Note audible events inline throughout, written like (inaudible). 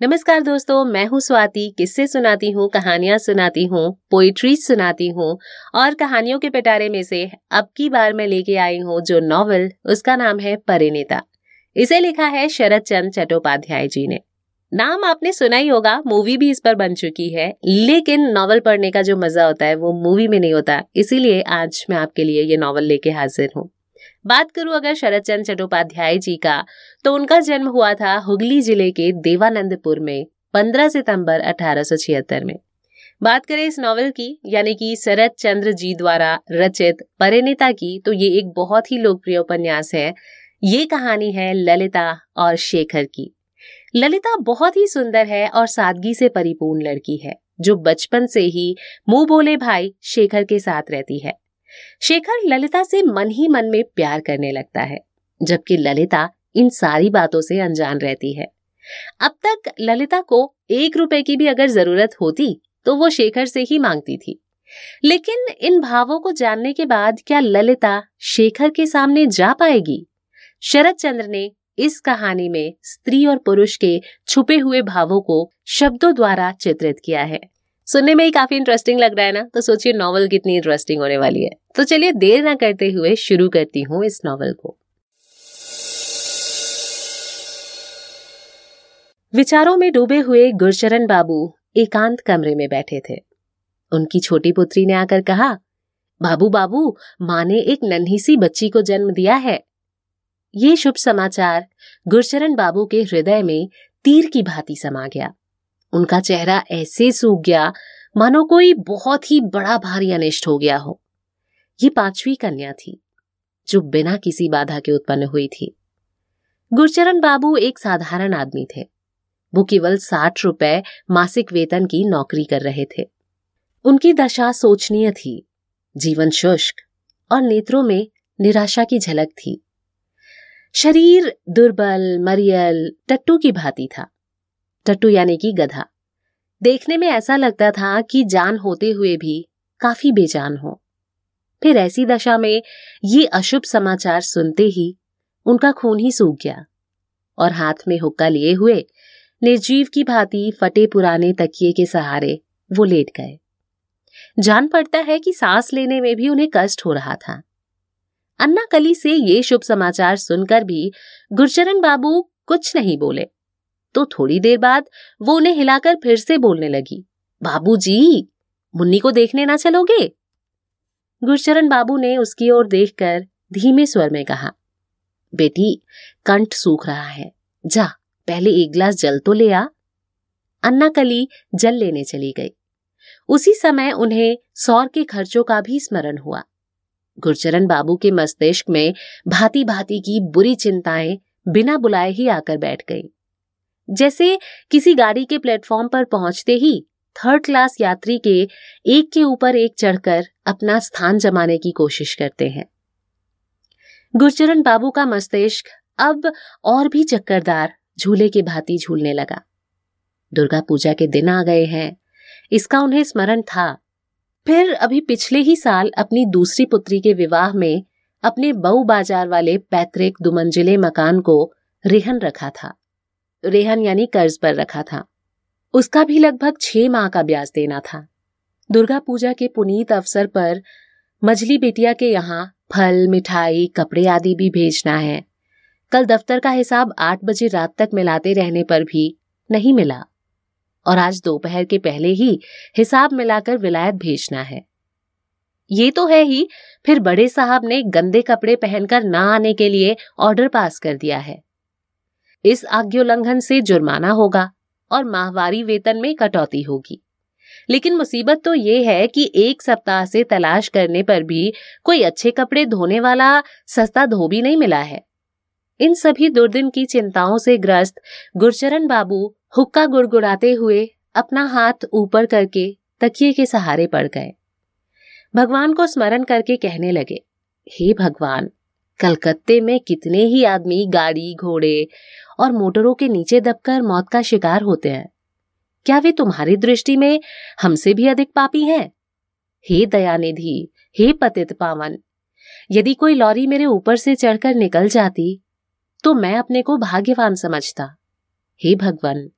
नमस्कार दोस्तों, मैं हूँ स्वाति। किस्से सुनाती हूँ, कहानियाँ सुनाती हूँ पोइट्री सुनाती हूँ और कहानियों के पिटारे में से अब की बार मैं लेके आई हूँ जो नॉवल उसका नाम है परिणीता। इसे लिखा है शरद चंद चट्टोपाध्याय जी ने। नाम आपने सुना ही होगा मूवी भी इस पर बन चुकी है, लेकिन नॉवल पढ़ने का जो मज़ा होता है, वो मूवी में नहीं होता। इसीलिए आज मैं आपके लिए ये नॉवल लेके हाजिर हूँ। बात करूँ अगर शरद चंद्र चट्टोपाध्याय जी का तो उनका जन्म हुआ था हुगली ज़िले के देवानंदपुर में 15 सितंबर अठारह सौ छिहत्तर में। बात करें इस नॉवल की, यानी कि शरद चंद्र जी द्वारा रचित परिणीता की तो ये एक बहुत ही लोकप्रिय उपन्यास है। ये कहानी है ललिता और शेखर की। ललिता बहुत ही सुंदर है और सादगी से परिपूर्ण लड़की है, जो बचपन से ही मुँह बोले भाई शेखर के साथ रहती है। शेखर ललिता से मन ही मन में प्यार करने लगता है, जबकि ललिता इन सारी बातों से अनजान रहती है। अब तक ललिता को एक रुपए की भी अगर ज़रूरत होती तो वो शेखर से ही मांगती थी। लेकिन इन भावों को जानने के बाद क्या ललिता शेखर के सामने जा पाएगी? शरद चंद्र ने इस कहानी में स्त्री और पुरुष के छुपे हुए भावों को शब्दों द्वारा चित्रित किया है। सुनने में ही काफ़ी इंटरेस्टिंग लग रहा है ना? तो सोचिए नॉवल कितनी इंटरेस्टिंग होने वाली है। तो चलिए देर ना करते हुए शुरू करती हूँ इस नॉवल को। विचारों में डूबे हुए गुरचरण बाबू एकांत कमरे में बैठे थे। उनकी छोटी पुत्री ने आकर कहा, बाबू बाबू, माँ ने एक नन्ही सी बच्ची को जन्म दिया है। ये शुभ समाचार गुरचरण बाबू के हृदय में तीर की भांति समा गया। उनका चेहरा ऐसे सूख गया, मानो कोई बहुत ही बड़ा भारी अनिष्ट हो गया हो। ये पांचवी कन्या थी, जो बिना किसी बाधा के उत्पन्न हुई थी। गुरचरण बाबू एक साधारण आदमी थे। वो केवल साठ रुपए मासिक वेतन की नौकरी कर रहे थे। उनकी दशा सोचनीय थी, जीवन शुष्क और नेत्रों में निराशा की झलक थी। शरीर दुर्बल, मरियल, टट्टू की भांति था। टट्टू यानी कि गधा। देखने में ऐसा लगता था कि जान होते हुए भी काफ़ी बेजान हो। फिर ऐसी दशा में ये अशुभ समाचार सुनते ही उनका खून ही सूख गया और हाथ में हुक्का लिए हुए निर्जीव की भांति फटे पुराने तकिए के सहारे वो लेट गए। जान पड़ता है कि सांस लेने में भी उन्हें कष्ट हो रहा था। अन्ना कली से ये शुभ समाचार सुनकर भी गुरचरण बाबू कुछ नहीं बोले। तो थोड़ी देर बाद वो उन्हें हिलाकर फिर से बोलने लगी बाबूजी मुन्नी को देखने ना चलोगे? गुरचरण बाबू ने उसकी ओर देखकर धीमे स्वर में कहा, बेटी, कंठ सूख रहा है, जा, पहले एक गिलास जल तो ले आ। अन्ना कली जल लेने चली गई। उसी समय उन्हें सौर के खर्चों का भी स्मरण हुआ। गुरचरण बाबू के मस्तिष्क में भांति भांति की बुरी चिंताएँ बिना बुलाए ही आकर बैठ गई। जैसे किसी गाड़ी के प्लेटफॉर्म पर पहुँचते ही थर्ड क्लास यात्री के एक के ऊपर एक चढ़कर अपना स्थान जमाने की कोशिश करते हैं। गुरचरण बाबू का मस्तिष्क अब और भी चक्करदार झूले के भांति झूलने लगा। दुर्गा पूजा के दिन आ गए हैं। इसका उन्हें स्मरण था। फिर अभी पिछले ही साल अपनी दूसरी पुत्री के विवाह में अपने बऊ बाज़ार वाले पैतृक दुमंजिले मकान को रिहन रखा था। रेहन यानी कर्ज पर रखा था। उसका भी लगभग छह माह का ब्याज देना था। दुर्गा पूजा के पुनीत अवसर पर मजली बेटिया के यहाँ फल, मिठाई, कपड़े आदि भी भेजना है। कल दफ्तर का हिसाब आठ बजे रात तक मिलाते रहने पर भी नहीं मिला। और आज दोपहर के पहले ही हिसाब मिलाकर विलायत भेजना है। ये तो है ही, फिर बड़े साहब ने गंदे कपड़े पहनकर ना आने के लिए ऑर्डर पास कर दिया है। इस आज्ञोल्लंघन से जुर्माना होगा और माहवारी वेतन में कटौती होगी। लेकिन मुसीबत तो ये है कि एक सप्ताह से तलाश करने पर भी कोई अच्छे कपड़े धोने वाला सस्ता धोबी नहीं मिला है। इन सभी दुर्दिन की चिंताओं से ग्रस्त गुरचरण बाबू हुक्का गुड़गुड़ाते हुए अपना हाथ ऊपर करके तकिए के सहारे पड़ गए। भगवान को स्मरण करके कहने लगे, हे भगवान, कलकत्ते में कितने ही आदमी गाड़ी, घोड़े और मोटरों के नीचे दबकर मौत का शिकार होते हैं। क्या वे तुम्हारी दृष्टि में हमसे भी अधिक पापी हैं? हे दयानिधि, हे पतित पावन, यदि कोई लॉरी मेरे ऊपर से चढ़कर निकल जाती तो मैं अपने को भाग्यवान समझता। हे भगवान,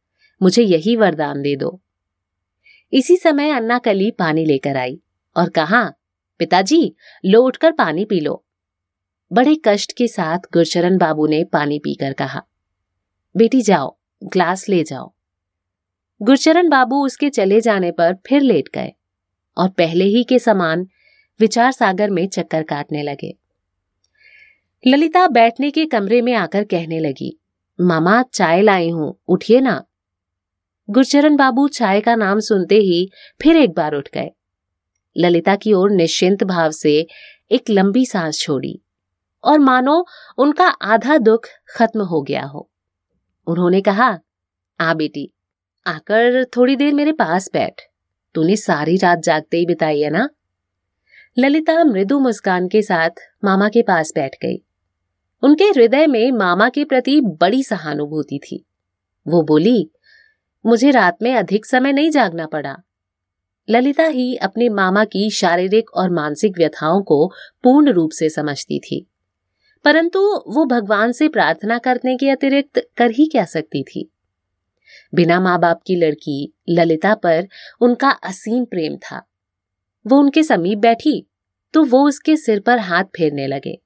मुझे यही वरदान दे दो। इसी समय अन्ना कली पानी लेकर आई और कहा, पिताजी लो उठकर पानी पी लो। बड़े कष्ट के साथ गुरचरण बाबू ने पानी पीकर कहा। बेटी जाओ, ग्लास ले जाओ। गुरचरण बाबू उसके चले जाने पर फिर लेट गए और पहले ही के समान विचार सागर में चक्कर काटने लगे। ललिता बैठने के कमरे में आकर कहने लगी, मामा, चाय लाई हूँ, उठिए ना। गुरचरण बाबू चाय का नाम सुनते ही फिर एक बार उठ गए। ललिता की ओर निश्चिंत भाव से एक लंबी सांस छोड़ी और मानो उनका आधा दुख खत्म हो गया हो। उन्होंने कहा, आ बेटी, आकर थोड़ी देर मेरे पास बैठ। तूने सारी रात जागते ही बिताई है ना? ललिता मृदु मुस्कान के साथ मामा के पास बैठ गई। उनके हृदय में मामा के प्रति बड़ी सहानुभूति थी। वो बोली, मुझे रात में अधिक समय नहीं जागना पड़ा। ललिता ही अपने मामा की शारीरिक और मानसिक व्यथाओं को पूर्ण रूप से समझती थी। परंतु वो भगवान से प्रार्थना करने के अतिरिक्त कर ही क्या सकती थी? बिना माँ बाप की लड़की, ललिता पर उनका असीम प्रेम था। वो उनके समीप बैठी तो वो उसके सिर पर हाथ फेरने लगे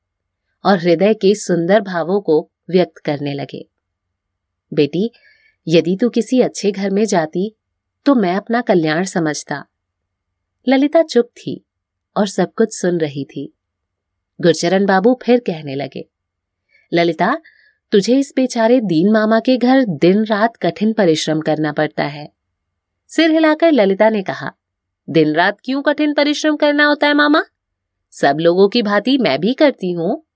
और हृदय के सुंदर भावों को व्यक्त करने लगे। बेटी, यदि तू किसी अच्छे घर में जाती तो मैं अपना कल्याण समझता। ललिता चुप थी और सब कुछ सुन रही थी। गुरचरण बाबू फिर कहने लगे, ललिता, तुझे इस बेचारे दीन मामा के घर दिन रात कठिन परिश्रम करना पड़ता है। सिर हिलाकर ललिता ने कहा, दिन रात क्यों कठिन परिश्रम करना होता है मामा? सब लोगों की भांति मैं भी करती हूँ।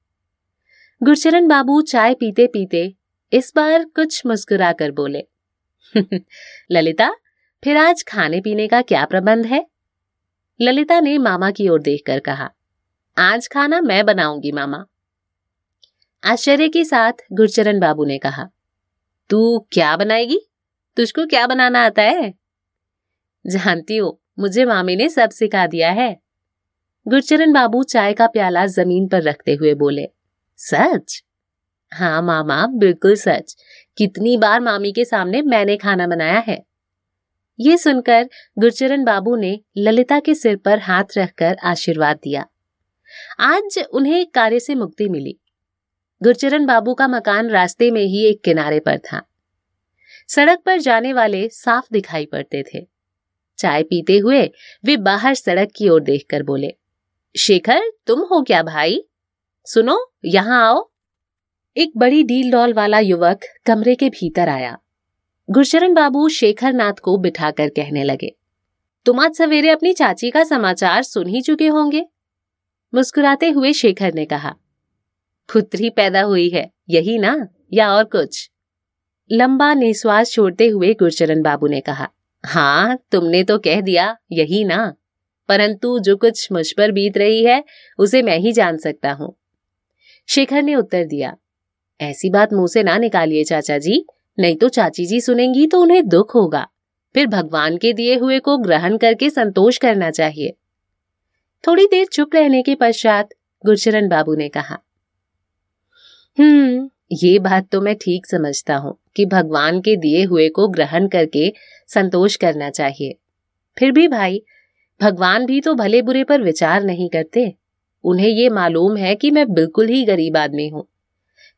गुरचरण बाबू चाय पीते पीते इस बार कुछ मुस्कुरा कर बोले, (laughs) ललिता, फिर आज खाने पीने का क्या प्रबंध है? ललिता ने मामा की ओर देखकर कहा आज खाना मैं बनाऊँगी, मामा। आश्चर्य के साथ गुरचरण बाबू ने कहा, तू क्या बनाएगी? तुझको क्या बनाना आता है? जानती हो, मुझे मामी ने सब सिखा दिया है। गुरचरण बाबू चाय का प्याला ज़मीन पर रखते हुए बोले, सच? हाँ मामा, बिल्कुल सच। कितनी बार मामी के सामने मैंने खाना बनाया है। ये सुनकर गुरचरण बाबू ने ललिता के सिर पर हाथ रखकर आशीर्वाद दिया। आज उन्हें कार्य से मुक्ति मिली। गुरचरण बाबू का मकान रास्ते में ही एक किनारे पर था। सड़क पर जाने वाले साफ़ दिखाई पड़ते थे। चाय पीते हुए वे बाहर सड़क की ओर देखकर बोले, शेखर, तुम हो क्या भाई? सुनो, यहाँ आओ। एक बड़ी डील डॉल वाला युवक कमरे के भीतर आया। गुरचरण बाबू शेखर नाथ को बिठाकर कहने लगे, तुम आज सवेरे अपनी चाची का समाचार सुन ही चुके होंगे। मुस्कुराते हुए शेखर ने कहा, पुत्री पैदा हुई है, यही ना, या और कुछ? लंबा निश्वास छोड़ते हुए गुरचरण बाबू ने कहा हाँ तुमने तो कह दिया, यही ना। परंतु जो कुछ मुझ पर बीत रही है, उसे मैं ही जान सकता हूँ। शेखर ने उत्तर दिया, ऐसी बात मुँह से ना निकालिए, चाचा जी। नहीं तो चाची जी सुनेंगी तो उन्हें दुख होगा। फिर भगवान के दिए हुए को ग्रहण करके संतोष करना चाहिए। थोड़ी देर चुप रहने के पश्चात गुरचरण बाबू ने कहा हम्म ये बात तो मैं ठीक समझता हूँ कि भगवान के दिए हुए को ग्रहण करके संतोष करना चाहिए। फिर भी भाई, भगवान भी तो भले बुरे पर विचार नहीं करते। उन्हें ये मालूम है कि मैं बिल्कुल ही गरीब आदमी हूँ।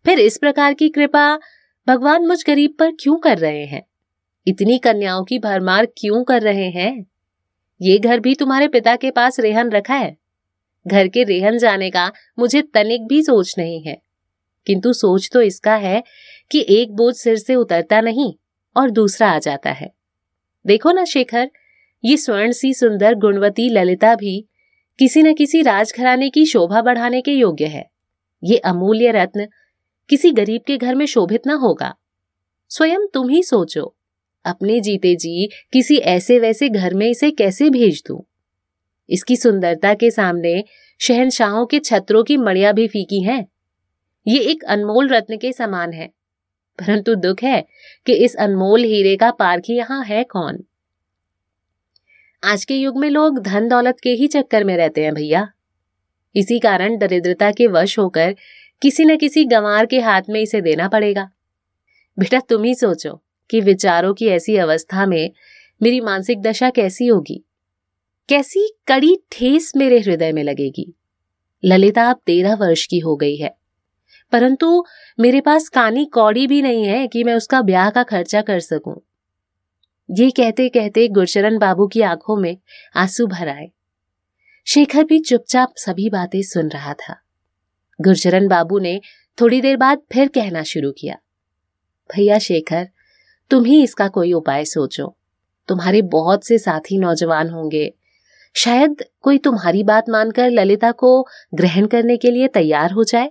फिर इस प्रकार की कृपा भगवान मुझ गरीब पर क्यों कर रहे हैं? इतनी कन्याओं की भरमार क्यों कर रहे हैं? ये घर भी तुम्हारे पिता के पास रेहन रखा है? घर के रेहन जाने का मुझे तनिक भी सोच नहीं है। किंतु सोच तो इसका है कि एक बोझ सिर से उतरता नहीं और दूसरा आ जाता है। देखो ना शेखर, ये स्वर्ण सी सुंदर गुणवती ललिता भी किसी न किसी राजघराने की शोभा बढ़ाने के योग्य है। ये अमूल्य रत्न किसी गरीब के घर में शोभित ना होगा। स्वयं तुम ही सोचो। अपने जीते जी किसी ऐसे वैसे घर में इसे कैसे भेज दूँ? इसकी सुंदरता के सामने शहनशाहों के छत्रों की मड़िया भी फीकी हैं। ये एक अनमोल रत्न के समान है। परंतु दुख है कि इस अनमोल हीरे का पारखी यहाँ है कौन? आज के युग में लोग धन दौलत के ही चक्कर में रहते हैं भैया। इसी कारण दरिद्रता के वश होकर किसी न किसी गंवार के हाथ में इसे देना पड़ेगा। बेटा तुम ही सोचो। कि विचारों की ऐसी अवस्था में मेरी मानसिक दशा कैसी होगी? कैसी कड़ी ठेस मेरे हृदय में लगेगी? ललिता अब तेरह वर्ष की हो गई है। परंतु मेरे पास कानी कौड़ी भी नहीं है कि मैं उसका ब्याह का खर्चा कर सकूँ। ये कहते कहते गुरचरण बाबू की आँखों में आँसू भर आए। शेखर भी चुपचाप सभी बातें सुन रहा था। गुरचरण बाबू ने थोड़ी देर बाद फिर कहना शुरू किया। भैया शेखर तुम ही इसका कोई उपाय सोचो। तुम्हारे बहुत से साथी नौजवान होंगे। शायद कोई तुम्हारी बात मानकर ललिता को ग्रहण करने के लिए तैयार हो जाए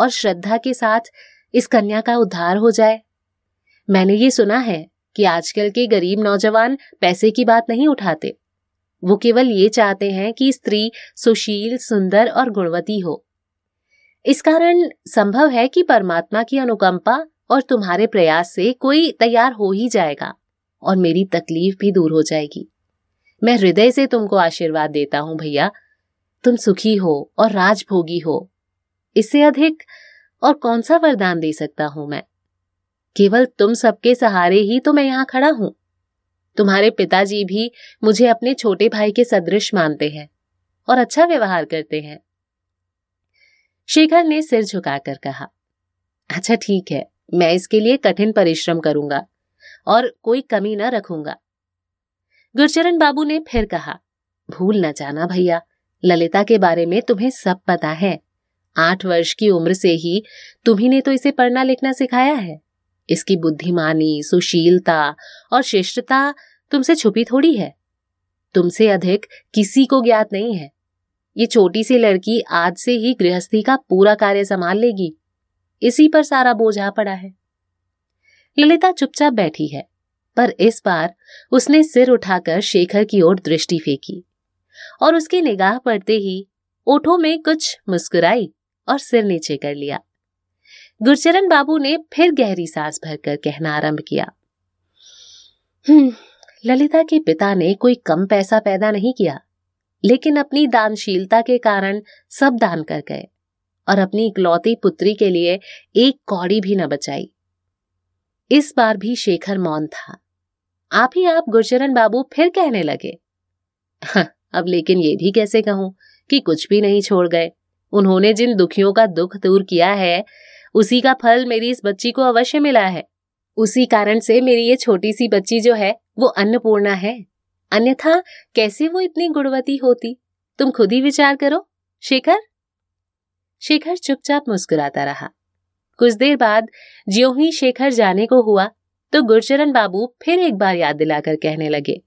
और श्रद्धा के साथ इस कन्या का उद्धार हो जाए। मैंने ये सुना है कि आजकल के गरीब नौजवान पैसे की बात नहीं उठाते। वो केवल ये चाहते हैं कि स्त्री सुशील, सुंदर और गुणवती हो। इस कारण संभव है कि परमात्मा की अनुकंपा और तुम्हारे प्रयास से कोई तैयार हो ही जाएगा और मेरी तकलीफ़ भी दूर हो जाएगी। मैं हृदय से तुमको आशीर्वाद देता हूँ भैया। तुम सुखी हो और राजभोगी हो। इससे अधिक और कौन सा वरदान दे सकता हूँ मैं? केवल तुम सबके सहारे ही तो मैं यहाँ खड़ा हूँ। तुम्हारे पिताजी भी मुझे अपने छोटे भाई के सदृश मानते हैं और अच्छा व्यवहार करते हैं। शेखर ने सिर झुकाकर कहा अच्छा ठीक है। मैं इसके लिए कठिन परिश्रम करूँगा और कोई कमी न रखूँगा। गुरचरण बाबू ने फिर कहा, भूल न जाना भैया, ललिता के बारे में तुम्हें सब पता है। आठ वर्ष की उम्र से ही तुम्ही ने तो इसे पढ़ना लिखना सिखाया है। इसकी बुद्धिमानी, सुशीलता और शिष्टता तुमसे छुपी थोड़ी है। तुमसे अधिक किसी को ज्ञात नहीं है। ये छोटी सी लड़की आज से ही गृहस्थी का पूरा कार्य संभाल लेगी। इसी पर सारा बोझ आ पड़ा है। ललिता चुपचाप बैठी है, पर इस बार उसने सिर उठाकर शेखर की ओर दृष्टि फेंकी और उसकी निगाह पड़ते ही ओठों में कुछ मुस्कुराई और सिर नीचे कर लिया। गुरचरण बाबू ने फिर गहरी सांस भरकर कहना आरंभ किया हम्म ललिता के पिता ने कोई कम पैसा पैदा नहीं किया, लेकिन अपनी दानशीलता के कारण सब दान कर गए। और अपनी इकलौती पुत्री के लिए एक कौड़ी भी न बचाई। इस बार भी शेखर मौन था। आप ही आप गुरचरण बाबू फिर कहने लगे। हाँ, अब लेकिन ये भी कैसे कहूँ कि कुछ भी नहीं छोड़ गए। उन्होंने जिन दुखियों का दुख दूर किया है उसी का फल मेरी इस बच्ची को अवश्य मिला है। उसी कारण से मेरी ये छोटी सी बच्ची जो है वो अन्नपूर्णा है। अन्यथा कैसे वो इतनी गुणवती होती? तुम खुद ही विचार करो शेखर। शेखर चुपचाप मुस्कुराता रहा। कुछ देर बाद ज्यो ही शेखर जाने को हुआ तो गुरचरण बाबू फिर एक बार याद दिलाकर कहने लगे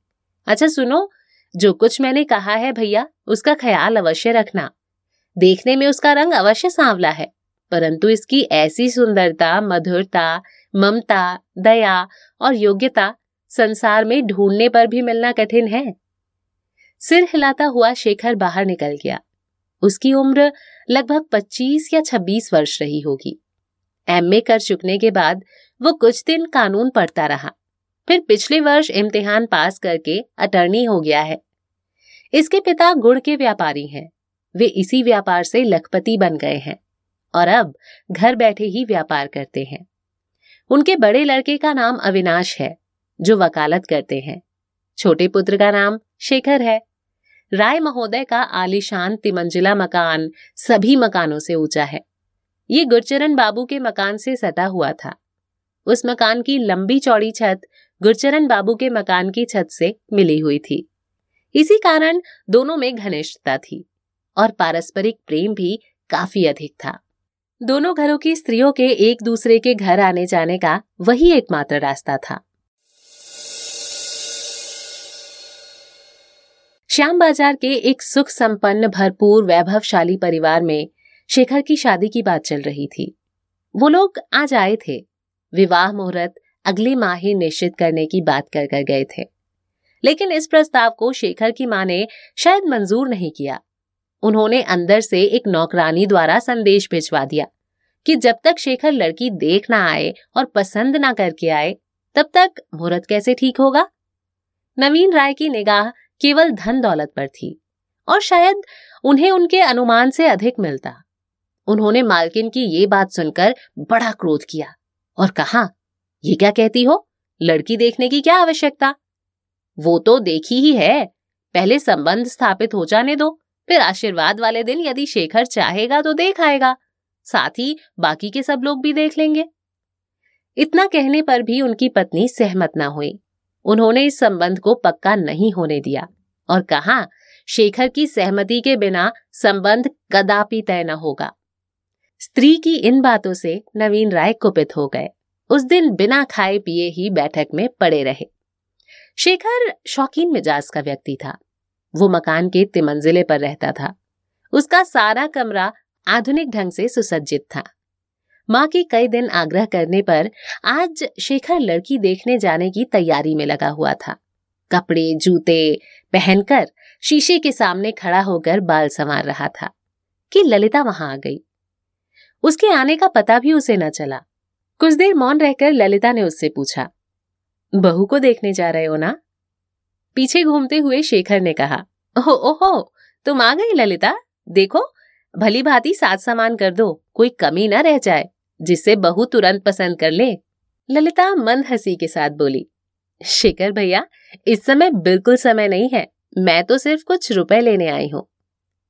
अच्छा सुनो, जो कुछ मैंने कहा है भैया, उसका ख्याल अवश्य रखना। देखने में उसका रंग अवश्य सांवला है, परंतु इसकी ऐसी सुंदरता, मधुरता, ममता, दया और योग्यता संसार में ढूँढने पर भी मिलना कठिन है। सिर हिलाता हुआ शेखर बाहर निकल गया। उसकी उम्र लगभग 25 या 26 वर्ष रही होगी। एमए कर चुकने के बाद वो कुछ दिन कानून पढ़ता रहा। फिर पिछले वर्ष इम्तिहान पास करके अटर्नी हो गया है। इसके पिता गुड़ के व्यापारी हैं। वे इसी व्यापार से लखपति बन गए हैं और अब घर बैठे ही व्यापार करते हैं। उनके बड़े लड़के का नाम अविनाश है, जो वकालत करते हैं। छोटे पुत्र का नाम शेखर है। राय महोदय का आलिशान तिमंजिला मकान सभी मकानों से ऊँचा है। ये गुरचरण बाबू के मकान से सटा हुआ था। उस मकान की लंबी चौड़ी छत गुरचरण बाबू के मकान की छत से मिली हुई थी। इसी कारण दोनों में घनिष्ठता थी और पारस्परिक प्रेम भी काफ़ी अधिक था। दोनों घरों की स्त्रियों के एक दूसरे के घर आने जाने का वही एकमात्र रास्ता था। श्याम बाज़ार के एक सुख संपन्न भरपूर, वैभवशाली परिवार में शेखर की शादी की बात चल रही थी। वो लोग आज आए थे। विवाह मुहूर्त अगले माह ही निश्चित करने की बात कर कर गए थे। लेकिन इस प्रस्ताव को शेखर की माँ ने शायद मंजूर नहीं किया। उन्होंने अंदर से एक नौकरानी द्वारा संदेश भिजवा दिया कि जब तक शेखर लड़की देख ना आए और पसंद ना करके आए, तब तक मुहूर्त कैसे ठीक होगा? नवीन राय की निगाह केवल धन दौलत पर थी और शायद उन्हें उनके अनुमान से अधिक मिलता। उन्होंने मालकिन की ये बात सुनकर बड़ा क्रोध किया और कहा, ये क्या कहती हो? लड़की देखने की क्या आवश्यकता? वो तो देखी ही है। पहले संबंध स्थापित हो जाने दो, फिर आशीर्वाद वाले दिन यदि शेखर चाहेगा तो देख आएगा। साथ ही बाकी के सब लोग भी देख लेंगे। इतना कहने पर भी उनकी पत्नी सहमत ना हुई। उन्होंने इस संबंध को पक्का नहीं होने दिया और कहा, शेखर की सहमति के बिना संबंध कदापि तय न होगा। स्त्री की इन बातों से नवीन राय कुपित हो गए। उस दिन बिना खाए पिए ही बैठक में पड़े रहे। शेखर शौकीन मिजाज का व्यक्ति था। वो मकान के तिमंजिले पर रहता था। उसका सारा कमरा आधुनिक ढंग से सुसज्जित था। माँ के कई दिन आग्रह करने पर आज शेखर लड़की देखने जाने की तैयारी में लगा हुआ था। कपड़े, जूते पहनकर शीशे के सामने खड़ा होकर बाल संवार रहा था कि ललिता वहाँ आ गई। उसके आने का पता भी उसे न चला। कुछ देर मौन रहकर ललिता ने उससे पूछा, बहू को देखने जा रहे हो ना? पीछे घूमते हुए शेखर ने कहा, ओहो ओहो, तुम आ गई ललिता? देखो, भली भांति साथ सामान कर दो, कोई कमी न रह जाए। जिससे बहू तुरंत पसंद कर ले। ललिता मंद हँसी के साथ बोली, शेखर भैया, इस समय बिल्कुल समय नहीं है। मैं तो सिर्फ़ कुछ रुपए लेने आई हूँ।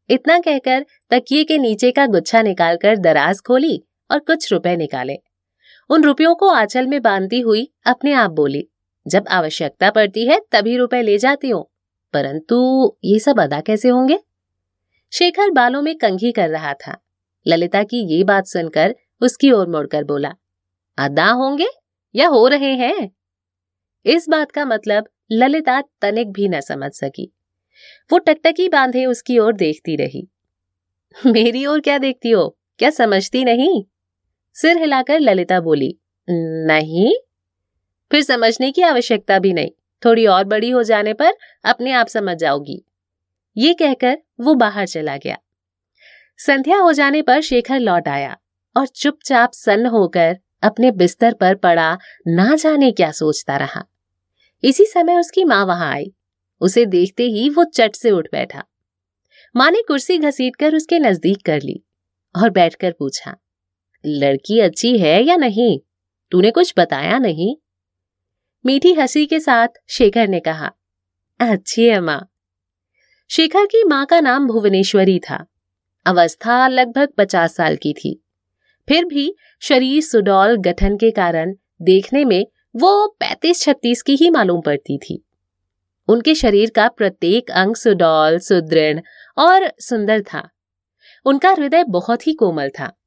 इतना कहकर तकिए के नीचे का गुच्छा निकालकर दराज खोली और कुछ रुपए निकाले। उन रुपयों को आंचल में बांधती हुई अपने आप बोली, जब आवश्यकता पड़ती है, तभी रुपए ले जाती हूँ। परंतु ये सब अदा कैसे होंगे? शेखर बालों में कंघी कर रहा था। ललिता की ये बात सुनकर उसकी ओर मुड़कर बोला, अदा होंगे या हो रहे हैं? इस बात का मतलब ललिता तनिक भी न समझ सकी। वो टकटकी बांधे उसकी ओर देखती रही। मेरी ओर क्या देखती हो? क्या समझती नहीं? सिर हिलाकर ललिता बोली, नहीं। फिर समझने की आवश्यकता भी नहीं। थोड़ी और बड़ी हो जाने पर अपने आप समझ जाओगी। ये कहकर वो बाहर चला गया। संध्या हो जाने पर शेखर लौट आया। और चुपचाप सन्न होकर अपने बिस्तर पर पड़ा, ना जाने क्या सोचता रहा। इसी समय उसकी माँ वहाँ आई। उसे देखते ही वो चट से उठ बैठा। माँ ने कुर्सी घसीटकर उसके नज़दीक कर ली और बैठकर पूछा, लड़की अच्छी है या नहीं? तूने कुछ बताया नहीं? मीठी हँसी के साथ शेखर ने कहा, अच्छी है माँ। शेखर की माँ का नाम भुवनेश्वरी था। अवस्था लगभग पचास साल की थी। फिर भी शरीर सुडौल गठन के कारण देखने में वो पैतीस छत्तीस की ही मालूम पड़ती थी। उनके शरीर का प्रत्येक अंग सुडौल, सुदृढ़ और सुंदर था। उनका हृदय बहुत ही कोमल था।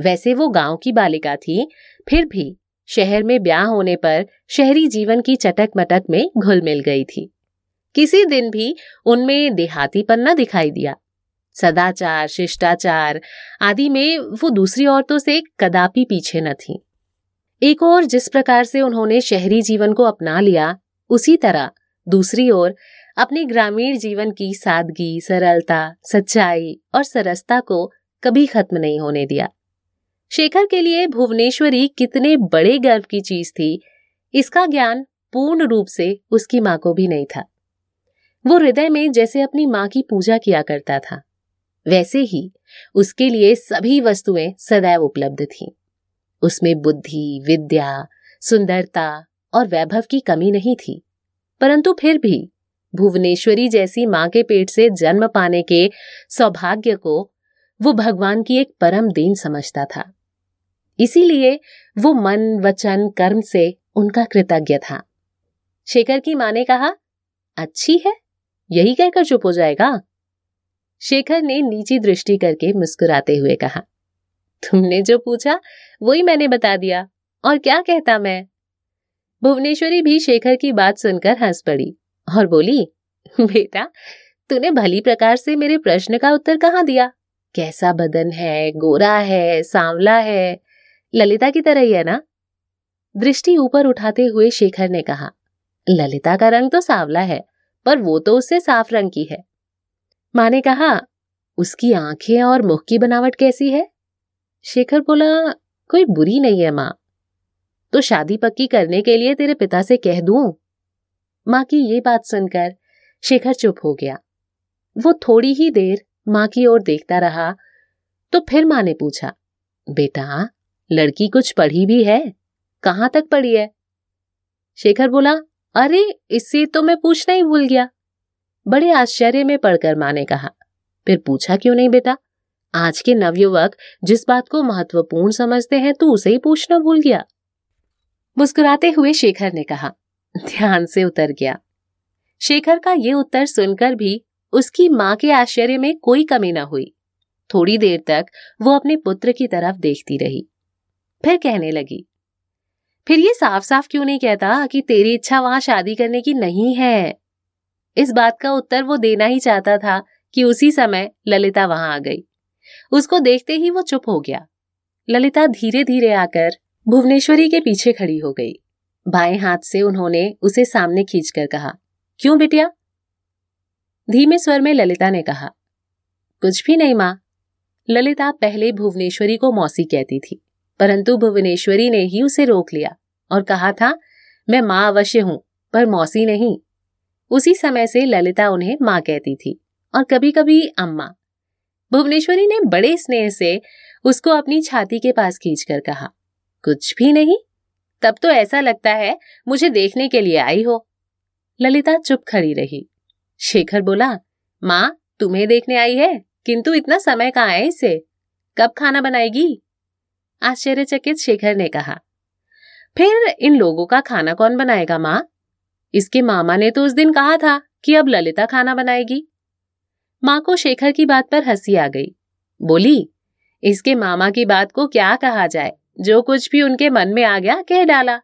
वैसे वो गाँव की बालिका थी, फिर भी शहर में ब्याह होने पर शहरी जीवन की चटक मटक में घुल मिल गई थी। किसी दिन भी उनमें देहातीपन न दिखाई दिया। सदाचार, शिष्टाचार आदि में वो दूसरी औरतों से कदापि पीछे न थी। एक और जिस प्रकार से उन्होंने शहरी जीवन को अपना लिया, उसी तरह दूसरी ओर अपने ग्रामीण जीवन की सादगी, सरलता, सच्चाई और सरसता को कभी खत्म नहीं होने दिया। शेखर के लिए भुवनेश्वरी कितने बड़े गर्व की चीज़ थी, इसका ज्ञान पूर्ण रूप से उसकी माँ को भी नहीं था। वो हृदय में जैसे अपनी माँ की पूजा किया करता था। वैसे ही उसके लिए सभी वस्तुएँ सदैव उपलब्ध थीं। उसमें बुद्धि, विद्या, सुंदरता और वैभव की कमी नहीं थी। परंतु फिर भी भुवनेश्वरी जैसी माँ के पेट से जन्म पाने के सौभाग्य को वो भगवान की एक परम देन समझता था। इसीलिए वो मन, वचन, कर्म से उनका कृतज्ञ था। शेखर की माँ ने कहा, अच्छी है, यही कहकर चुप हो जाएगा? शेखर ने नीची दृष्टि करके मुस्कुराते हुए कहा, तुमने जो पूछा, वही मैंने बता दिया, और क्या कहता मैं? भुवनेश्वरी भी शेखर की बात सुनकर हंस पड़ी और बोली, बेटा, तूने भली प्रकार से मेरे प्रश्न का उत्तर कहाँ दिया? कैसा बदन है, गोरा है, सांवला है? ललिता की तरह ही है ना? दृष्टि ऊपर उठाते हुए शेखर ने कहा, ललिता का रंग तो सांवला है, पर वो तो उससे साफ़ रंग की है। माँ ने कहा, उसकी आँखें और मुख की बनावट कैसी है? शेखर बोला, कोई बुरी नहीं है माँ। तो शादी पक्की करने के लिए तेरे पिता से कह दूँ? माँ की ये बात सुनकर शेखर चुप हो गया। वो थोड़ी ही देर माँ की ओर देखता रहा तो फिर माँ ने पूछा, बेटा, लड़की कुछ पढ़ी भी है? कहाँ तक पढ़ी है? शेखर बोला, अरे, इससे तो मैं पूछना ही भूल गया। बड़े आश्चर्य में पढ़कर माँ ने कहा, फिर पूछा क्यों नहीं बेटा? आज के नवयुवक जिस बात को महत्वपूर्ण समझते हैं तो उसे ही पूछना भूल गया। मुस्कुराते हुए शेखर ने कहा, ध्यान से उतर गया। शेखर का ये उत्तर सुनकर भी उसकी माँ के आश्चर्य में कोई कमी न हुई। थोड़ी देर तक वो अपने पुत्र की तरफ़ देखती रही, फिर कहने लगी, फिर ये साफ़ साफ़ क्यों नहीं कहता कि तेरी इच्छा वहाँ शादी करने की नहीं है? इस बात का उत्तर वो देना ही चाहता था कि उसी समय ललिता वहाँ आ गई। उसको देखते ही वो चुप हो गया। ललिता धीरे धीरे आकर भुवनेश्वरी के पीछे खड़ी हो गई। बाएँ हाथ से उन्होंने उसे सामने खींचकर कहा, क्यों बिटिया? धीमे स्वर में ललिता ने कहा, कुछ भी नहीं माँ। ललिता पहले भुवनेश्वरी को मौसी कहती थी, परंतु भुवनेश्वरी ने ही उसे रोक लिया और कहा था, मैं माँ अवश्य हूँ, पर मौसी नहीं। उसी समय से ललिता उन्हें माँ कहती थी और कभी कभी अम्मा। भुवनेश्वरी ने बड़े स्नेह से उसको अपनी छाती के पास खींचकर कहा, कुछ भी नहीं, तब तो ऐसा लगता है मुझे देखने के लिए आई हो। ललिता चुप खड़ी रही। शेखर बोला, माँ, तुम्हें देखने आई है, किंतु इतना समय कहाँ है इसे? कब खाना बनाएगी? आश्चर्यचकित शेखर ने कहा, फिर इन लोगों का खाना कौन बनाएगा, माँ? इसके मामा ने तो उस दिन कहा था कि अब ललिता खाना बनाएगी। माँ को शेखर की बात पर हँसी आ गई। बोली, इसके मामा की बात को क्या कहा जाए? जो कुछ भी उनके मन में आ गया, कह डाला।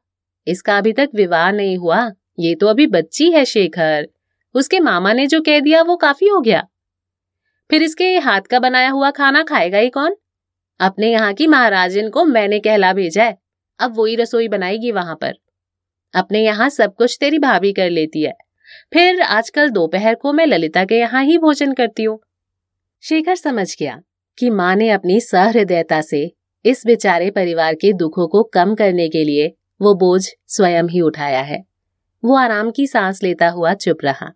इसका अभी तक विवाह नहीं हुआ। ये तो अभी बच्ची है शेखर। उसके मामा ने जो कह दिया, वो काफ़ी हो गया। फिर इसके हाथ का बनाया हुआ खाना खाएगा ही कौन? अपने यहाँ की महाराजन को मैंने कहला भेजा है। अब वही रसोई बनाएगी वहाँ पर। अपने यहाँ सब कुछ तेरी भाभी कर लेती है। फिर आजकल दोपहर को मैं ललिता के यहाँ ही भोजन करती हूँ। शेखर समझ गया कि माँ ने अपनी सहृदयता से इस बेचारे परिवार के दुखों को कम करने के लिए वो बोझ स्वयं ही उठाया है। वो आराम की सांस लेता हुआ चुप रहा।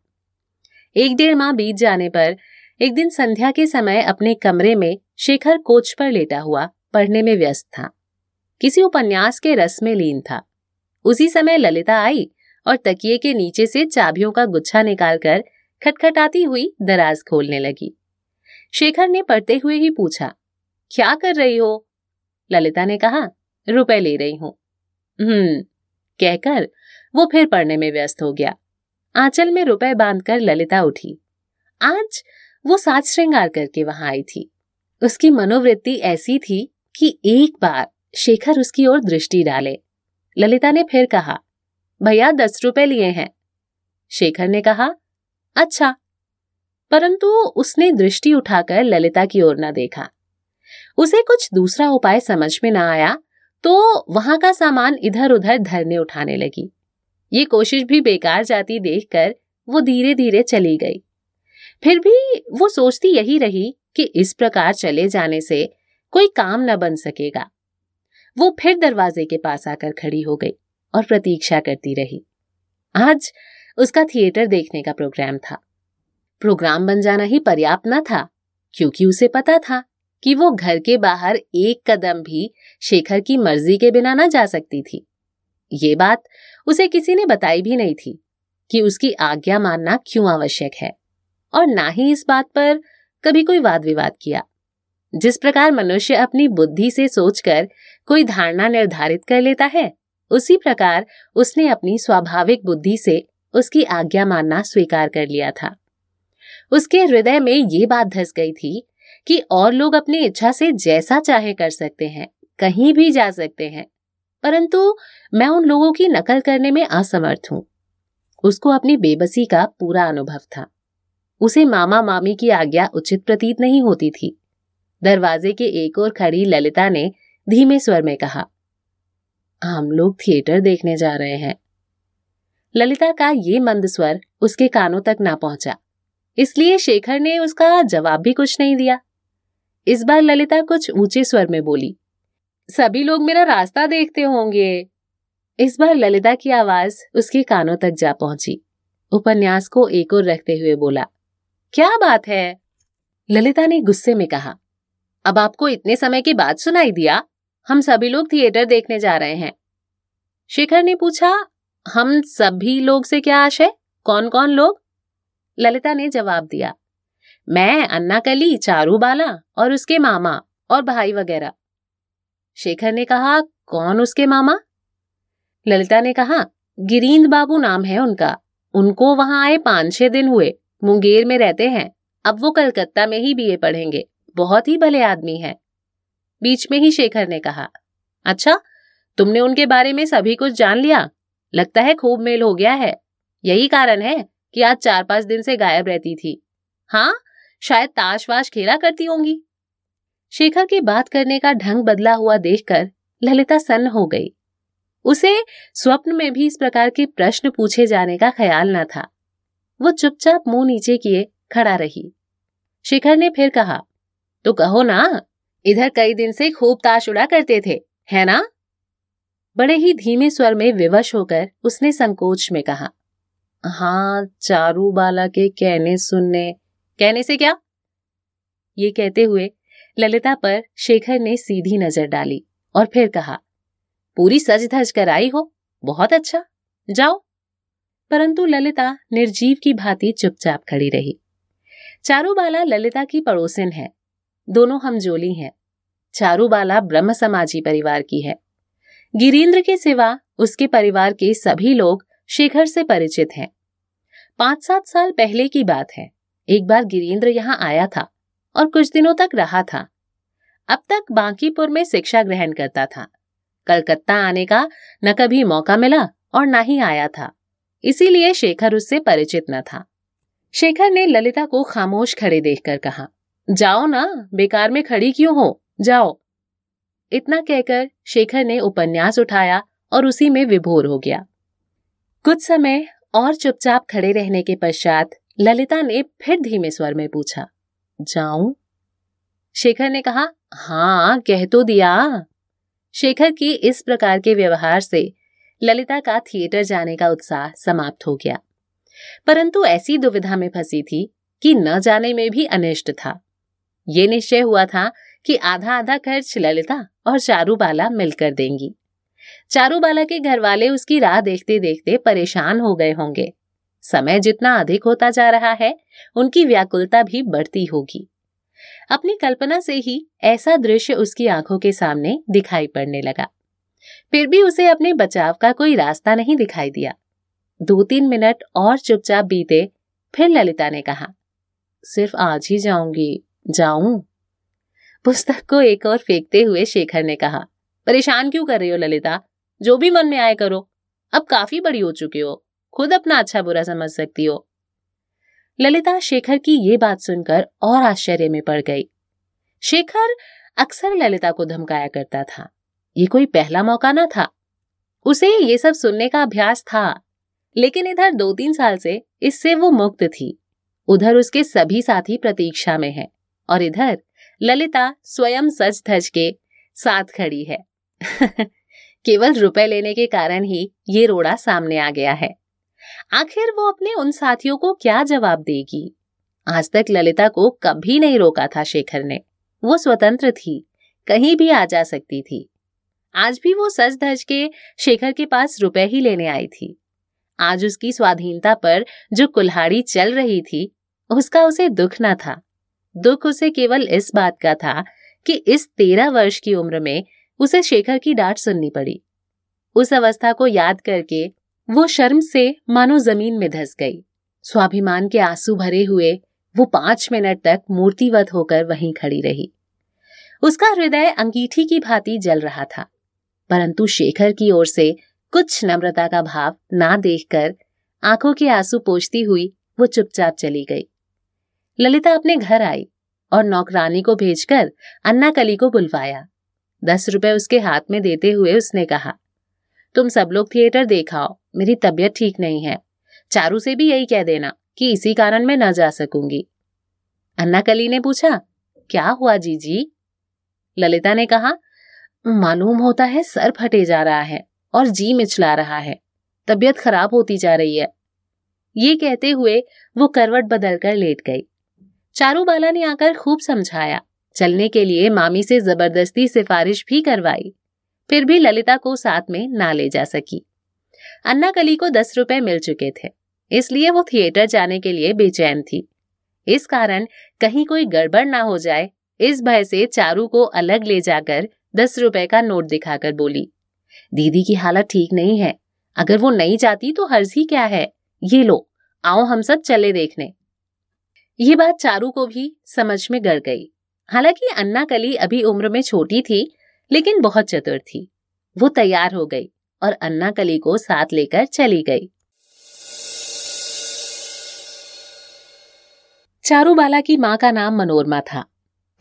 एक डेढ़ माह बीत जाने पर एक दिन संध्या के समय अपने कमरे में शेखर कोच पर लेटा हुआ पढ़ने में व्यस्त था। किसी उपन्यास के रस में लीन था। उसी समय ललिता आई और तकिए के नीचे से चाबियों का गुच्छा निकालकर खटखटाती हुई दराज खोलने लगी। शेखर ने पढ़ते हुए ही पूछा, क्या कर रही हो? ललिता ने कहा, रुपए ले रही हूँ। हम्म कहकर वो फिर पढ़ने में व्यस्त हो गया। आंचल में रुपए बांधकर ललिता उठी। आज वो साज श्रृंगार करके वहाँ आई थी। उसकी मनोवृत्ति ऐसी थी कि एक बार शेखर उसकी ओर दृष्टि डाले। ललिता ने फिर कहा, भैया, दस रुपए लिए हैं। शेखर ने कहा अच्छा। परंतु उसने दृष्टि उठाकर ललिता की ओर न देखा। उसे कुछ दूसरा उपाय समझ में ना आया तो वहाँ का सामान इधर उधर धरने उठाने लगी। ये कोशिश भी बेकार जाती देखकर वो धीरे धीरे चली गई। फिर भी वो सोचती यही रही कि इस प्रकार चले जाने से कोई काम न बन सकेगा। वो फिर दरवाजे के पास आकर खड़ी हो गई और प्रतीक्षा करती रही। आज उसका थिएटर देखने का प्रोग्राम था। प्रोग्राम बन जाना ही पर्याप्त न था, क्योंकि उसे पता था कि वो घर के बाहर एक कदम भी शेखर की मर्ज़ी के बिना ना जा सकती थी। ये बात उसे किसी ने बताई भी नहीं थी कि उसकी आज्ञा मानना क्यों आवश्यक है, और ना ही इस बात पर कभी कोई वाद विवाद किया। जिस प्रकार मनुष्य अपनी बुद्धि से सोचकर कोई धारणा निर्धारित कर लेता है, उसी प्रकार उसने अपनी स्वाभाविक बुद्धि से उसकी आज्ञा मानना स्वीकार कर लिया था। उसके हृदय में ये बात धस गई थी कि और लोग अपनी इच्छा से जैसा चाहे कर सकते हैं, कहीं भी जा सकते हैं, परंतु मैं उन लोगों की नकल करने में असमर्थ हूँ। उसको अपनी बेबसी का पूरा अनुभव था। उसे मामा मामी की आज्ञा उचित प्रतीत नहीं होती थी। दरवाजे के एक और खड़ी ललिता ने धीमे स्वर में कहा, हम लोग थिएटर देखने जा रहे हैं। ललिता का ये मंद स्वर उसके कानों तक ना पहुँचा, इसलिए शेखर ने उसका जवाब भी कुछ नहीं दिया। इस बार ललिता कुछ ऊँचे स्वर में बोली, सभी लोग मेरा रास्ता देखते होंगे। इस बार ललिता की आवाज़ उसके कानों तक जा पहुँची, उपन्यास को एक और रखते हुए बोला, क्या बात है? ललिता ने गुस्से में कहा अब आपको इतने समय के बाद सुनाई दिया। हम सभी लोग थिएटर देखने जा रहे हैं। शेखर ने पूछा, हम सभी लोग से क्या आशय कौन कौन लोग? ललिता ने जवाब दिया, मैं अन्ना कली चारू बाला और उसके मामा और भाई वगैरह। शेखर ने कहा, कौन उसके मामा? ललिता ने कहा, गिरींद बाबू नाम है उनका। उनको वहाँ आए पाँच छह दिन हुए। मुंगेर में रहते हैं। अब वो कलकत्ता में ही बीए पढ़ेंगे। बहुत ही भले आदमी हैं। बीच में ही शेखर ने कहा अच्छा तुमने उनके बारे में सभी कुछ जान लिया? लगता है खूब मेल हो गया है। यही कारण है कि आज चार पाँच दिन से गायब रहती थी। हाँ शायद ताश वाश खेला करती होंगी। शेखर की बात करने का ढंग बदला हुआ देखकर ललिता सन्न हो गई। उसे स्वप्न में भी इस प्रकार के प्रश्न पूछे जाने का ख्याल न था। वो चुपचाप मुँह नीचे किए खड़ा रही। शेखर ने फिर कहा तो कहो ना, इधर कई दिन से खूब ताश उड़ा करते थे, है ना? बड़े ही धीमे स्वर में विवश होकर उसने संकोच में कहा हाँ चारू बाला के कहने सुनने, कहने से क्या? ये कहते हुए ललिता पर शेखर ने सीधी नज़र डाली और फिर कहा, पूरी सज धज कर आई हो, बहुत अच्छा जाओ। परंतु ललिता निर्जीव की भांति चुपचाप खड़ी रही। चारूबाला ललिता की पड़ोसिन है दोनों हम जोली हैं चारूबाला ब्रह्म समाजी परिवार की है। गिरीन्द्र के सिवा उसके परिवार के सभी लोग शेखर से परिचित हैं। पाँच सात साल पहले की बात है। एक बार गिरीन्द्र यहाँ आया था और कुछ दिनों तक रहा था। अब तक बांकीपुर में शिक्षा ग्रहण करता था। कलकत्ता आने का न कभी मौका मिला और न ही आया था। इसीलिए शेखर उससे परिचित न था। शेखर ने ललिता को खामोश खड़े देखकर कहा जाओ ना, बेकार में खड़ी क्यों हो? जाओ। इतना कहकर शेखर ने उपन्यास उठाया और उसी में विभोर हो गया। कुछ समय और चुपचाप खड़े रहने के पश्चात ललिता ने फिर धीमे स्वर में पूछा, जाऊँ? शेखर ने कहा हाँ कह तो दिया। शेखर की इस प्रकार के व्यवहार से ललिता का थिएटर जाने का उत्साह समाप्त हो गया। परंतु ऐसी दुविधा में फंसी थी कि न जाने में भी अनिष्ट था। ये निश्चय हुआ था कि आधा आधा खर्च ललिता और चारूबाला मिलकर देंगी। चारूबाला के घर वाले उसकी राह देखते देखते परेशान हो गए होंगे। समय जितना अधिक होता जा रहा है, उनकी व्याकुलता भी बढ़ती होगी। अपनी कल्पना से ही ऐसा दृश्य उसकी आँखों के सामने दिखाई पड़ने लगा। फिर भी उसे अपने बचाव का कोई रास्ता नहीं दिखाई दिया। दो तीन मिनट और चुपचाप बीते, फिर ललिता ने कहा, सिर्फ़ आज ही जाऊँगी। जाऊँ। पुस्तक को एक और फेंकते हुए शेखर ने कहा, परेशान क्यों कर रही हो ललिता? जो भी मन में आए करो। अब काफ़ी बड़ी हो चुकी हो। खुद अपना अच्छा बुरा समझ सकती हो। ललिता शेखर की ये बात सुनकर और आश्चर्य में पड़ गई। शेखर अक्सर ललिता को धमकाया करता था। ये कोई पहला मौका ना था। उसे ये सब सुनने का अभ्यास था। लेकिन इधर दो तीन साल से इससे वो मुक्त थी। उधर उसके सभी साथी प्रतीक्षा में हैं। और इधर ललिता स्वयं सच धज के साथ खड़ी है। (laughs) केवल रुपए लेने के कारण ही ये रोड़ा सामने आ गया है। आखिर वो अपने उन साथियों को क्या जवाब देगी? आज तक ललिता को कभी नहीं रोका था शेखर ने। वो स्वतंत्र थी, कहीं भी आ जा सकती थी। आज भी वो सज धज के शेखर के पास रुपए ही लेने आई थी। आज उसकी स्वाधीनता पर जो कुल्हाड़ी चल रही थी, उसका उसे दुख न था। दुख उसे केवल इस बात का था कि इस तेरह वर्ष की उम्र में उसे शेखर की डांट सुननी पड़ी। उस अवस्था को याद करके वो शर्म से मानो ज़मीन में धस गई। स्वाभिमान के आँसू भरे हुए वो पाँच मिनट तक मूर्तिवत होकर वहीं खड़ी रही। उसका हृदय अंगीठी की भांति जल रहा था, परंतु शेखर की ओर से कुछ नम्रता का भाव ना देखकर आँखों के आँसू पोछती हुई वो चुपचाप चली गई। ललिता अपने घर आई और नौकरानी को भेजकर अन्ना कली को बुलवाया। दस रुपए उसके हाथ में देते हुए उसने कहा, तुम सब लोग थिएटर देखाओ, मेरी तबीयत ठीक नहीं है। चारू से भी यही कह देना कि इसी कारण मैं न जा सकूँगी। अन्ना कली ने पूछा, क्या हुआ जीजी? ललिता ने कहा, मालूम होता है सर फटे जा रहा है और जी मिचला रहा है। तबीयत खराब होती जा रही है। ये कहते हुए वो करवट बदलकर लेट गई। चारू बाला ने आकर खूब समझाया। चलने के लिए मामी से ज़बरदस्ती सिफारिश भी करवाई। फिर भी ललिता को साथ में ना ले जा सकी। अन्ना कली को दस रुपए मिल चुके थे। इसलिए वो थिएटर जाने के लिए बेचैन थी। इस कारण कहीं कोई गड़बड़ ना हो जाए, इस भय से चारू को अलग ले जाकर दस रुपए का नोट दिखाकर बोली, दीदी की हालत ठीक नहीं है। अगर वो नहीं जाती तो हर्ज ही क्या है? ये लो, आओ हम सब चले देखने। ये बात चारू को भी समझ में गड़ गई। हालाँकि अन्ना कली अभी उम्र में छोटी थी, लेकिन बहुत चतुर थी। वो तैयार हो गई और अन्ना कली को साथ लेकर चली गई। चारूबाला की माँ का नाम मनोरमा था।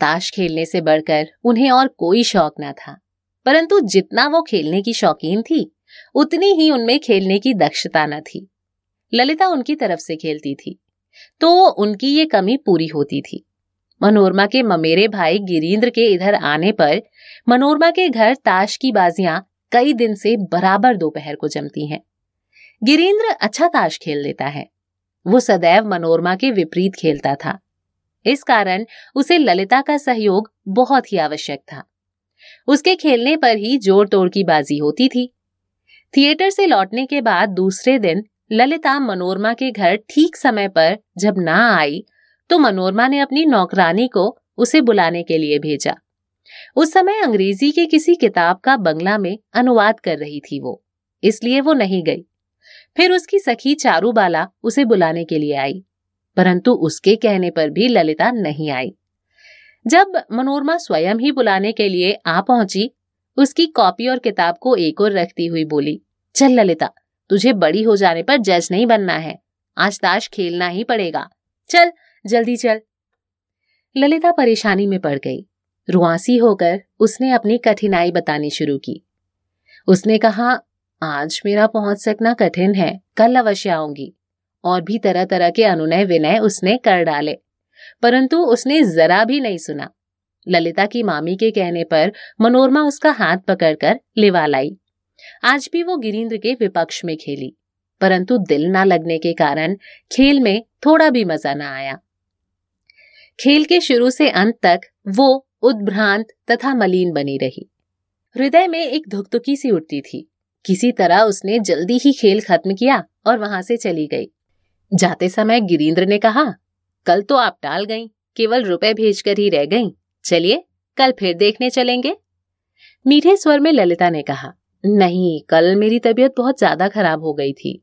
ताश खेलने से बढ़कर उन्हें और कोई शौक न था। परंतु जितना वो खेलने की शौकीन थी, उतनी ही उनमें खेलने की दक्षता न थी। ललिता उनकी तरफ़ से खेलती थी। तो उनकी ये कमी पूरी होती थी। मनोरमा के ममेरे भाई गिरीन्द्र के इधर आने पर मनोरमा के घर ताश की बाजियाँ कई दिन से बराबर दोपहर को जमती हैं। गिरीन्द्र अच्छा ताश खेल लेता है। वो सदैव मनोरमा के विपरीत खेलता था। इस कारण उसे ललिता का सहयोग बहुत ही आवश्यक था। उसके खेलने पर ही ज़ोर तोड़ की बाजी होती थी। थिएटर से लौटने के बाद दूसरे दिन ललिता मनोरमा के घर ठीक समय पर जब ना आई तो मनोरमा ने अपनी नौकरानी को उसे बुलाने के लिए भेजा। उस समय अंग्रेज़ी के किसी किताब का बंगला में अनुवाद कर रही थी वो, इसलिए वो नहीं गई। फिर उसकी सखी चारूबाला उसे बुलाने के लिए आई, परंतु उसके कहने पर भी ललिता नहीं आई। जब मनोरमा स्वयं ही बुलाने के लिए आ पहुँची, उसकी कॉपी और किताब को एक और रखती हुई बोली, चल ललिता तुझे बड़ी हो जाने पर जज नहीं बनना है। आज ताश खेलना ही पड़ेगा। चल, जल्दी चल। ललिता परेशानी में पड़ गई। रुआसी होकर उसने अपनी कठिनाई बतानी शुरू की। उसने कहा, आज मेरा पहुँच सकना कठिन है। कल अवश्य आऊँगी। और भी तरह तरह के अनुनय विनय उसने कर डाले। परंतु उसने जरा भी नहीं सुना। ललिता की मामी के कहने पर मनोरमा उसका हाथ पकड़कर लिवा लाई। आज भी वो गिरीन्द्र के विपक्ष में खेली। परंतु दिल ना लगने के कारण खेल में थोड़ा भी मज़ा ना आया। खेल के शुरू से अंत तक वो उद्भ्रांत तथा मलिन बनी रही। हृदय में एक धुकधुकी सी उठती थी। किसी तरह उसने जल्दी ही खेल खत्म किया और वहाँ से चली गई। जाते समय गिरीन्द्र ने कहा, कल तो आप टाल गई, केवल रुपए भेजकर ही रह गई। चलिए, कल फिर देखने चलेंगे। मीठे स्वर में ललिता ने कहा नहीं, कल मेरी तबीयत बहुत ज़्यादा खराब हो गई थी।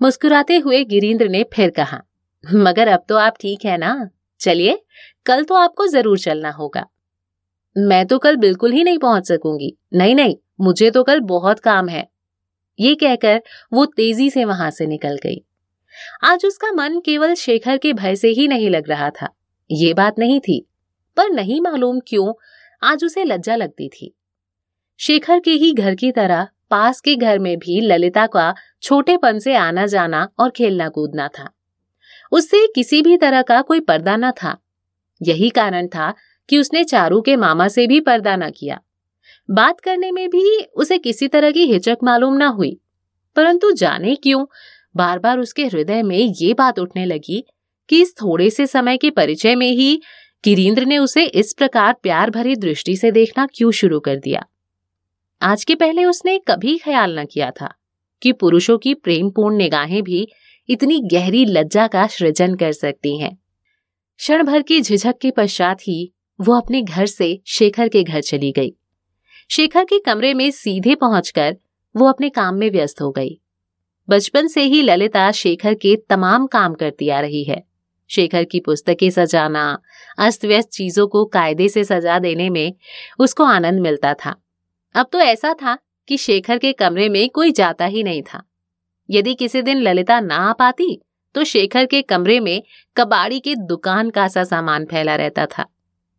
मुस्कुराते हुए गिरीन्द्र ने फिर कहा, मगर अब तो आप ठीक है ना? चलिए, कल तो आपको ज़रूर चलना होगा। मैं तो कल बिल्कुल ही नहीं पहुँच सकूँगी। नहीं नहीं, मुझे तो कल बहुत काम है। ये कहकर वो तेज़ी से वहाँ से निकल गई। आज उसका मन केवल शेखर के भय से ही नहीं लग रहा था। ये बात नहीं थी, पर नहीं मालूम क्यों आज उसे लज्जा लगती थी। शेखर के ही घर की तरह पास के घर में भी ललिता का छोटेपन से आना जाना और खेलना कूदना था। उससे किसी भी तरह का कोई पर्दा न था। यही कारण था कि उसने चारू के मामा से भी पर्दा न किया। बात करने में भी उसे किसी तरह की हिचक मालूम न हुई। परंतु जाने क्यों बार बार उसके हृदय में ये बात उठने लगी कि इस थोड़े से समय के परिचय में ही गिरीन्द्र ने उसे इस प्रकार प्यार भरी दृष्टि से देखना क्यों शुरू कर दिया। आज के पहले उसने कभी ख्याल न किया था कि पुरुषों की प्रेमपूर्ण निगाहें भी इतनी गहरी लज्जा का सृजन कर सकती हैं। क्षण भर की झिझक के पश्चात ही वो अपने घर से शेखर के घर चली गई। शेखर के कमरे में सीधे पहुंचकर वो अपने काम में व्यस्त हो गई। बचपन से ही ललिता शेखर के तमाम काम करती आ रही है। शेखर की पुस्तकें सजाना अस्त व्यस्त चीज़ों को कायदे से सजा देने में उसको आनंद मिलता था। अब तो ऐसा था कि शेखर के कमरे में कोई जाता ही नहीं था। यदि किसी दिन ललिता ना आ पाती तो शेखर के कमरे में कबाड़ी के दुकान का सा सामान फैला रहता था।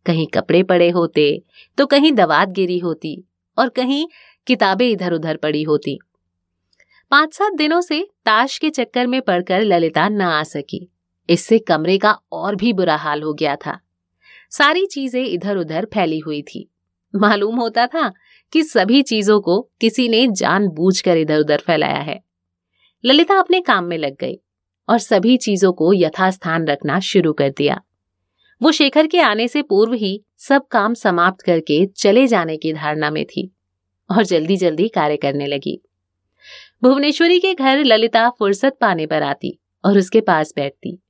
कहीं कपड़े पड़े होते तो कहीं दवात गिरी होती और कहीं किताबें इधर उधर पड़ी होती। पाँच सात दिनों से ताश के चक्कर में पड़कर ललिता ना आ सकी। इससे कमरे का और भी बुरा हाल हो गया था। सारी चीज़ें इधर उधर फैली हुई थी। मालूम होता था कि सभी चीज़ों को किसी ने जानबूझकर इधर उधर फैलाया है। ललिता अपने काम में लग गई और सभी चीज़ों को यथास्थान रखना शुरू कर दिया। वो शेखर के आने से पूर्व ही सब काम समाप्त करके चले जाने की धारणा में थी और जल्दी जल्दी कार्य करने लगी। भुवनेश्वरी के घर ललिता फुर्सत पाने पर आती और उसके पास बैठती।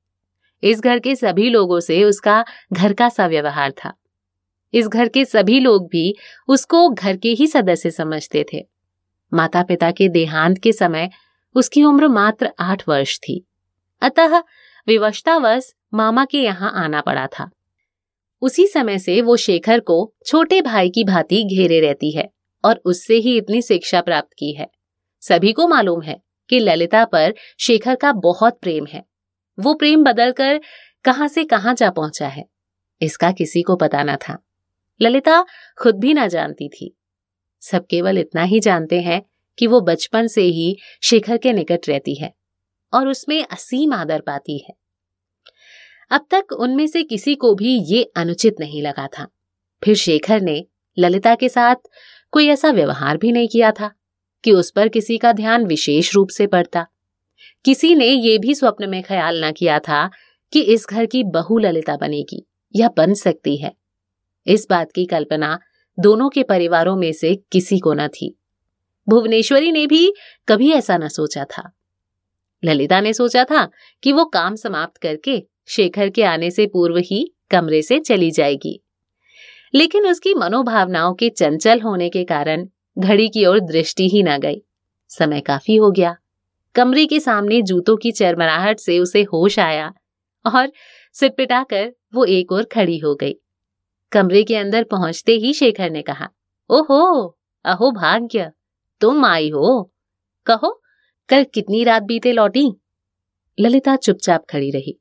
इस घर के सभी लोगों से उसका घर का सा व्यवहार था। इस घर के सभी लोग भी उसको घर के ही सदस्य समझते थे। माता पिता के देहांत के समय उसकी उम्र मात्र आठ वर्ष थी। अतः विवशतावश मामा के यहाँ आना पड़ा था। उसी समय से वो शेखर को छोटे भाई की भांति घेरे रहती है और उससे ही इतनी शिक्षा प्राप्त की है। सभी को मालूम है कि ललिता पर शेखर का बहुत प्रेम है। वो प्रेम बदलकर कहाँ से कहाँ जा पहुँचा है, इसका किसी को पता न था। ललिता खुद भी ना जानती थी। सब केवल इतना ही जानते हैं कि वो बचपन से ही शेखर के निकट रहती है और उसमें असीम आदर पाती है। अब तक उनमें से किसी को भी ये अनुचित नहीं लगा था। फिर शेखर ने ललिता के साथ कोई ऐसा व्यवहार भी नहीं किया था कि उस पर किसी का ध्यान विशेष रूप से पड़ता। किसी ने ये भी स्वप्न में ख्याल न किया था कि इस घर की बहु ललिता बनेगी या बन सकती है। इस बात की कल्पना दोनों के परिवारों में से किसी को न थी। भुवनेश्वरी ने भी कभी ऐसा न सोचा था। ललिता ने सोचा था कि वो काम समाप्त करके शेखर के आने से पूर्व ही कमरे से चली जाएगी। लेकिन उसकी मनोभावनाओं के चंचल होने के कारण घड़ी की ओर दृष्टि ही न गई। समय काफ़ी हो गया। कमरे के सामने जूतों की चरमराहट से उसे होश आया और सिटपिटाकर वो एक और खड़ी हो गई। कमरे के अंदर पहुँचते ही शेखर ने कहा, ओहो, अहो भाग्य, तुम आई हो। कहो, कल कितनी रात बीते लौटी? ललिता चुपचाप खड़ी रही।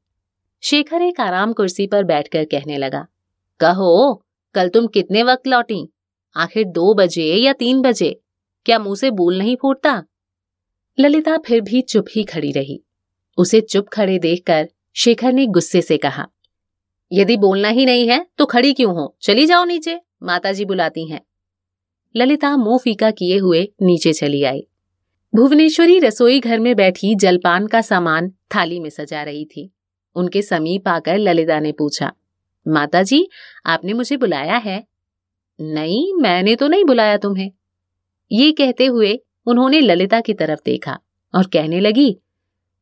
शेखर एक आराम कुर्सी पर बैठकर कहने लगा, कहो, कल तुम कितने वक्त लौटी? आखिर दो बजे या तीन बजे? क्या मुँह से बोल नहीं फूटता? ललिता फिर भी चुप ही खड़ी रही। उसे चुप खड़े देखकर शेखर ने गुस्से से कहा यदि बोलना ही नहीं है तो खड़ी क्यों हो? चली जाओ नीचे। माताजी बुलाती हैं। ललिता मुँह फीका किए हुए नीचे चली आई। भुवनेश्वरी रसोई घर में बैठी जलपान का सामान थाली में सजा रही थी। उनके समीप आकर ललिता ने पूछा माता जी आपने मुझे बुलाया है? नहीं, मैंने तो नहीं बुलाया तुम्हें। ये कहते हुए उन्होंने ललिता की तरफ़ देखा और कहने लगी,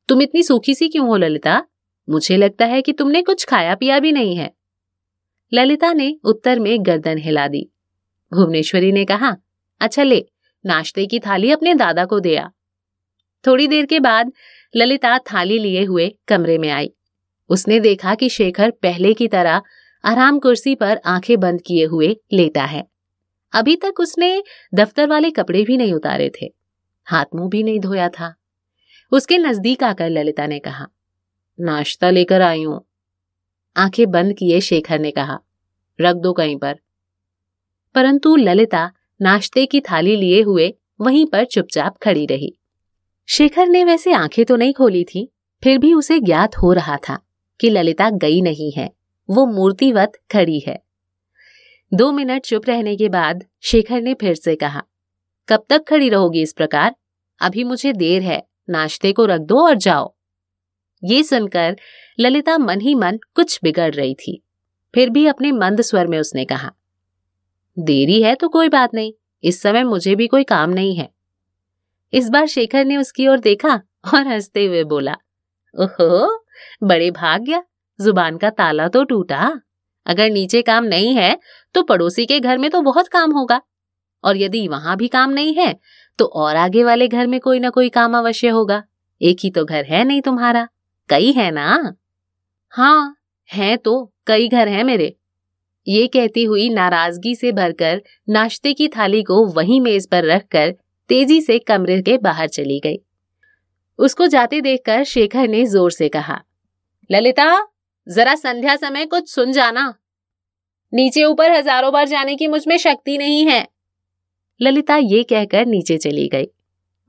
तुम इतनी सूखी सी क्यों हो ललिता? मुझे लगता है कि तुमने कुछ खाया पिया भी नहीं है। ललिता ने उत्तर में गर्दन हिला दी। भुवनेश्वरी ने कहा अच्छा ले, नाश्ते की थाली अपने दादा को दिया थोड़ी देर के बाद ललिता थाली लिए हुए कमरे में आई। उसने देखा कि शेखर पहले की तरह आराम कुर्सी पर आँखें बंद किए हुए लेटा है। अभी तक उसने दफ्तर वाले कपड़े भी नहीं उतारे थे। हाथ मुँह भी नहीं धोया था। उसके नज़दीक आकर ललिता ने कहा नाश्ता लेकर आई हूँ। आँखें बंद किए शेखर ने कहा, रख दो कहीं पर। परंतु ललिता नाश्ते की थाली लिए हुए वहीं पर चुपचाप खड़ी रही। शेखर ने वैसे आँखें तो नहीं खोली थी, फिर भी उसे ज्ञात हो रहा था कि ललिता गई नहीं है, वो मूर्तिवत खड़ी है। दो मिनट चुप रहने के बाद शेखर ने फिर से कहा, कब तक खड़ी रहोगी इस प्रकार? अभी मुझे देर है, नाश्ते को रख दो और जाओ। ये सुनकर ललिता मन ही मन कुछ बिगड़ रही थी। फिर भी अपने मंद स्वर में उसने कहा, देरी है तो कोई बात नहीं, इस समय मुझे भी कोई काम नहीं है। इस बार शेखर ने उसकी ओर देखा और हँसते हुए बोला, ओहो, बड़े भाग्य, ज़ुबान का ताला तो टूटा। अगर नीचे काम नहीं है तो पड़ोसी के घर में तो बहुत काम होगा। और यदि वहाँ भी काम नहीं है तो और आगे वाले घर में कोई ना कोई काम अवश्य होगा। एक ही तो घर है नहीं तुम्हारा। कई है ना? हाँ है तो कई घर हैं मेरे। ये कहती हुई नाराज़गी से भरकर नाश्ते की थाली को वहीं मेज पर रखकर तेज़ी से कमरे के बाहर चली गई। उसको जाते देखकर शेखर ने ज़ोर से कहा, ललिता, जरा संध्या समय कुछ सुन जाना। नीचे ऊपर हज़ारों बार जाने की मुझमें शक्ति नहीं है। ललिता ये कहकर नीचे चली गई।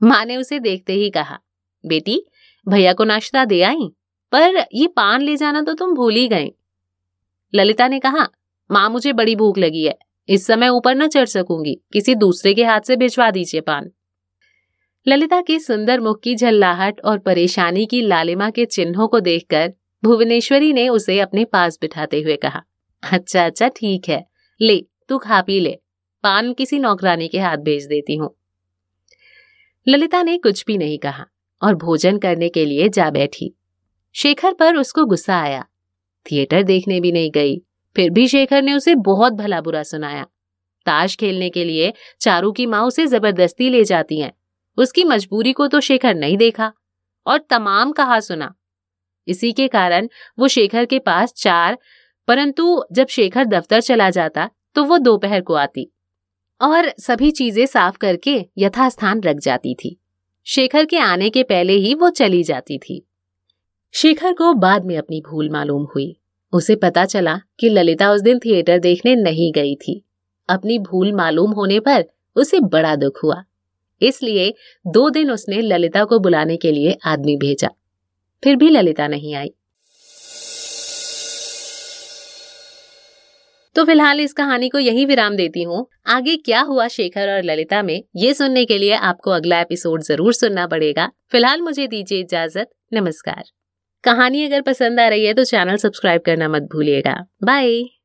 माँ ने उसे देखते ही कहा, बेटी भैया को नाश्ता दे आई, पर ये पान ले जाना तो तुम भूल ही गए। ललिता ने कहा, माँ, मुझे बड़ी भूख लगी है, इस समय ऊपर न चढ़ सकूँगी, किसी दूसरे के हाथ से भिजवा दीजिए पान। ललिता के सुंदर मुख की झल्लाहट और परेशानी की लालिमा के चिन्हों को देखकर भुवनेश्वरी ने उसे अपने पास बिठाते हुए कहा अच्छा अच्छा ठीक है, ले, तू खा पी ले, पान किसी नौकरानी के हाथ भेज देती हूँ। ललिता ने कुछ भी नहीं कहा। और भोजन करने के लिए जा बैठी। शेखर पर उसको गुस्सा आया। थिएटर देखने भी नहीं गई, फिर भी शेखर ने उसे बहुत भला बुरा सुनाया। ताश खेलने के लिए चारू की माँ उसे ज़बरदस्ती ले जाती हैं। उसकी मजबूरी को तो शेखर नहीं देखा और तमाम कहा सुना। इसी के कारण वो शेखर के पास चार, परंतु जब शेखर दफ्तर चला जाता तो वो दोपहर को आती और सभी चीज़ें साफ़ करके यथास्थान रख जाती थी। शेखर के आने के पहले ही वो चली जाती थी। शेखर को बाद में अपनी भूल मालूम हुई। उसे पता चला कि ललिता उस दिन थिएटर देखने नहीं गई थी। अपनी भूल मालूम होने पर उसे बड़ा दुख हुआ। इसलिए दो दिन उसने ललिता को बुलाने के लिए आदमी भेजा। फिर भी ललिता नहीं आई। तो फ़िलहाल इस कहानी को यही विराम देती हूँ। आगे क्या हुआ शेखर और ललिता में, ये सुनने के लिए आपको अगला एपिसोड ज़रूर सुनना पड़ेगा। फ़िलहाल मुझे दीजिए इजाज़त। नमस्कार। कहानी अगर पसंद आ रही है तो चैनल सब्सक्राइब करना मत भूलिएगा। बाय।